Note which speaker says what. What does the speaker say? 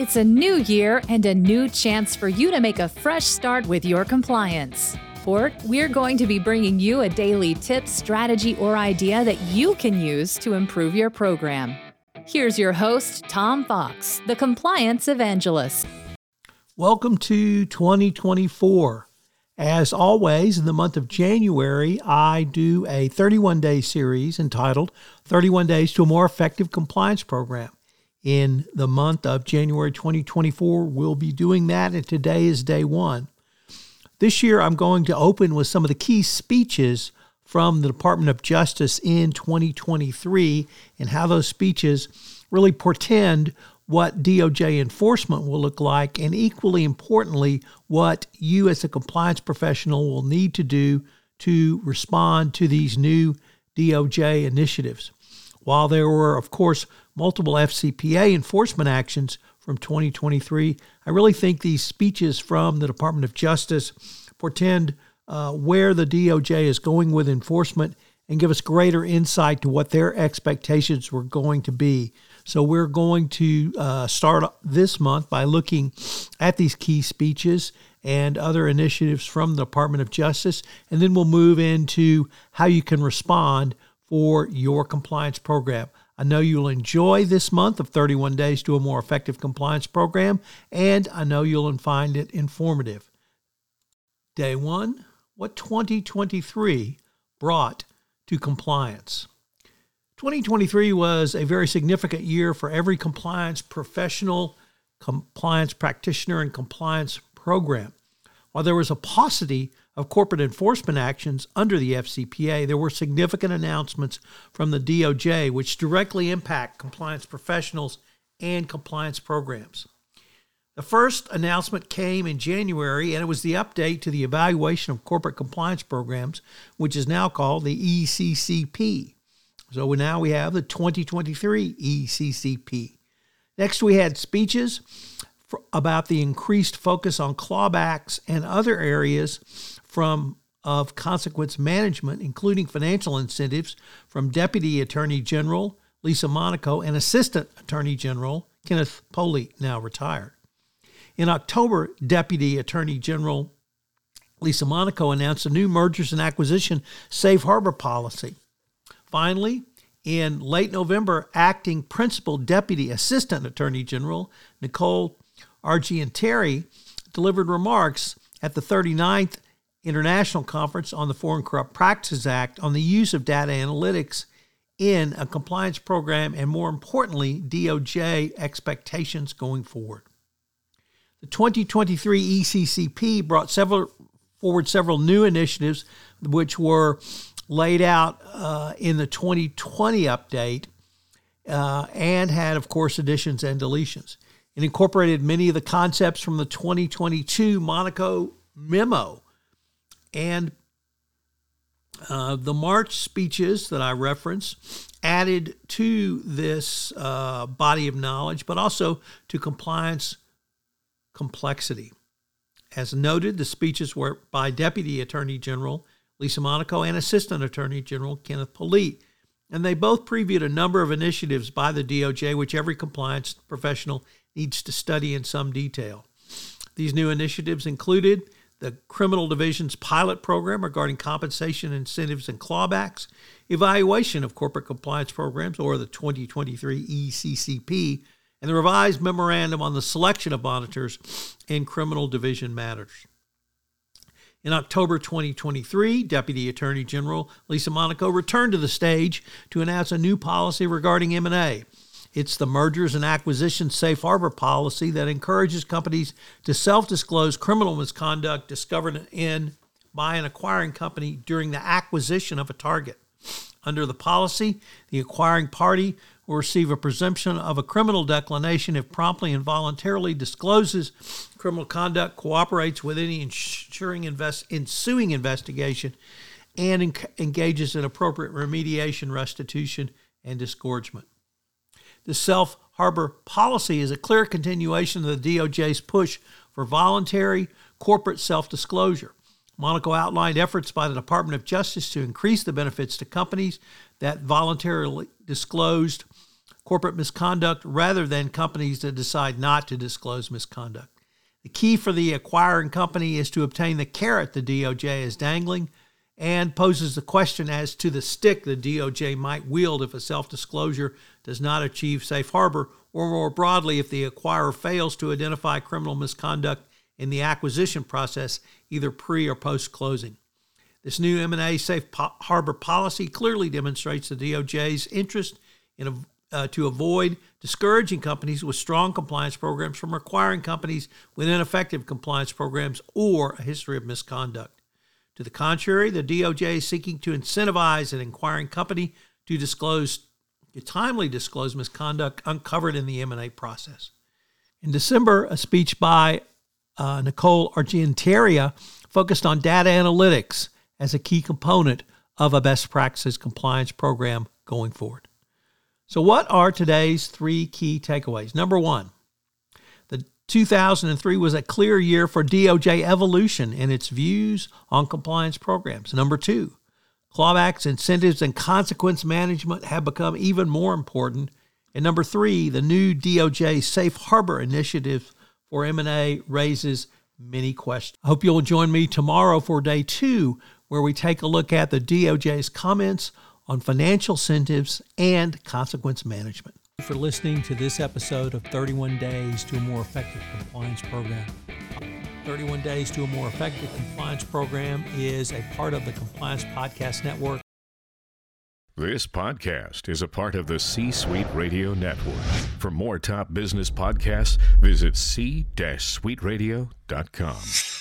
Speaker 1: It's a new year and a new chance for you to make a fresh start with your compliance. For we're going to be bringing you a daily tip, strategy, or idea that you can use to improve your program. Here's your host, Tom Fox, the Compliance Evangelist.
Speaker 2: Welcome to 2024. As always, in the month of January, I do a 31 day series entitled 31 Days to a More Effective Compliance Program. In the month of January 2024, we'll be doing that, and today is day one. This year, I'm going to open with some of the key speeches from the Department of Justice in 2023 and how those speeches really portend what DOJ enforcement will look like, and equally importantly, what you as a compliance professional will need to do to respond to these new DOJ initiatives. While there were, of course, multiple FCPA enforcement actions from 2023, I really think these speeches from the Department of Justice portend uh, where the DOJ is going with enforcement and give us greater insight to what their expectations were going to be. So we're going to uh, start this month by looking at these key speeches and other initiatives from the Department of Justice, and then we'll move into how you can respond for your compliance program. I know you'll enjoy this month of 31 Days to a More Effective Compliance Program, and I know you'll find it informative. Day one What 2023 brought to compliance. 2023 was a very significant year for every compliance professional, compliance practitioner, and compliance program. While there was a paucity of corporate enforcement actions under the FCPA, there were significant announcements from the DOJ which directly impact compliance professionals and compliance programs. The first announcement came in January, and it was the update to the evaluation of corporate compliance programs, which is now called the ECCP. So now we have the 2023 ECCP. Next, we had speeches about the increased focus on clawbacks and other areas from of consequence management, including financial incentives from Deputy Attorney General Lisa Monaco and Assistant Attorney General Kenneth Polite, now retired. In October, Deputy Attorney General Lisa Monaco announced a new mergers and acquisition safe harbor policy. Finally, in late November, acting principal deputy assistant attorney general Nicole Argentieri delivered remarks at the 39th International Conference on the Foreign Corrupt Practices Act on the use of data analytics in a compliance program and, more importantly, DOJ expectations going forward. The 2023 ECCP brought several, forward several new initiatives, which were laid out uh, in the 2020 update uh, and had, of course, additions and deletions. It incorporated many of the concepts from the 2022 Monaco memo and uh, the March speeches that I reference added to this uh, body of knowledge, but also to compliance complexity. As noted, the speeches were by Deputy Attorney General Lisa Monaco, and Assistant Attorney General Kenneth Polite. And they both previewed a number of initiatives by the DOJ, which every compliance professional needs to study in some detail. These new initiatives included the Criminal Division's pilot program regarding compensation incentives and clawbacks, evaluation of corporate compliance programs, or the 2023 ECCP, and the revised memorandum on the selection of monitors in criminal division matters. In October 2023, Deputy Attorney General Lisa Monaco returned to the stage to announce a new policy regarding M&A. It's the mergers and acquisitions safe harbor policy that encourages companies to self-disclose criminal misconduct discovered in by an acquiring company during the acquisition of a target. Under the policy, the acquiring party will receive a presumption of a criminal declination if promptly and voluntarily discloses criminal conduct, cooperates with any ensuing invest, investigation, and en- engages in appropriate remediation, restitution, and disgorgement. The self harbor policy is a clear continuation of the DOJ's push for voluntary corporate self disclosure. Monaco outlined efforts by the Department of Justice to increase the benefits to companies that voluntarily disclosed corporate misconduct rather than companies that decide not to disclose misconduct. The key for the acquiring company is to obtain the carrot the DOJ is dangling and poses the question as to the stick the DOJ might wield if a self disclosure does not achieve safe harbor, or more broadly, if the acquirer fails to identify criminal misconduct in the acquisition process, either pre or post closing. This new M&A safe harbor policy clearly demonstrates the DOJ's interest in uh, to avoid discouraging companies with strong compliance programs from acquiring companies with ineffective compliance programs or a history of misconduct. To the contrary, the DOJ is seeking to incentivize an inquiring company to disclose to timely disclose misconduct uncovered in the M&A process. In December, a speech by uh, Nicole Argentieri focused on data analytics as a key component of a best practices compliance program going forward. So, what are today's three key takeaways? Number one, 2003 was a clear year for DOJ evolution in its views on compliance programs. Number two, clawbacks, incentives, and consequence management have become even more important. And number three, the new DOJ Safe Harbor initiative for M&A raises many questions. I hope you'll join me tomorrow for day two, where we take a look at the DOJ's comments on financial incentives and consequence management. For listening to this episode of 31 Days to a More Effective Compliance Program. 31 Days to a More Effective Compliance Program is a part of the Compliance Podcast Network.
Speaker 3: This podcast is a part of the C Suite Radio Network. For more top business podcasts, visit c-suiteradio.com.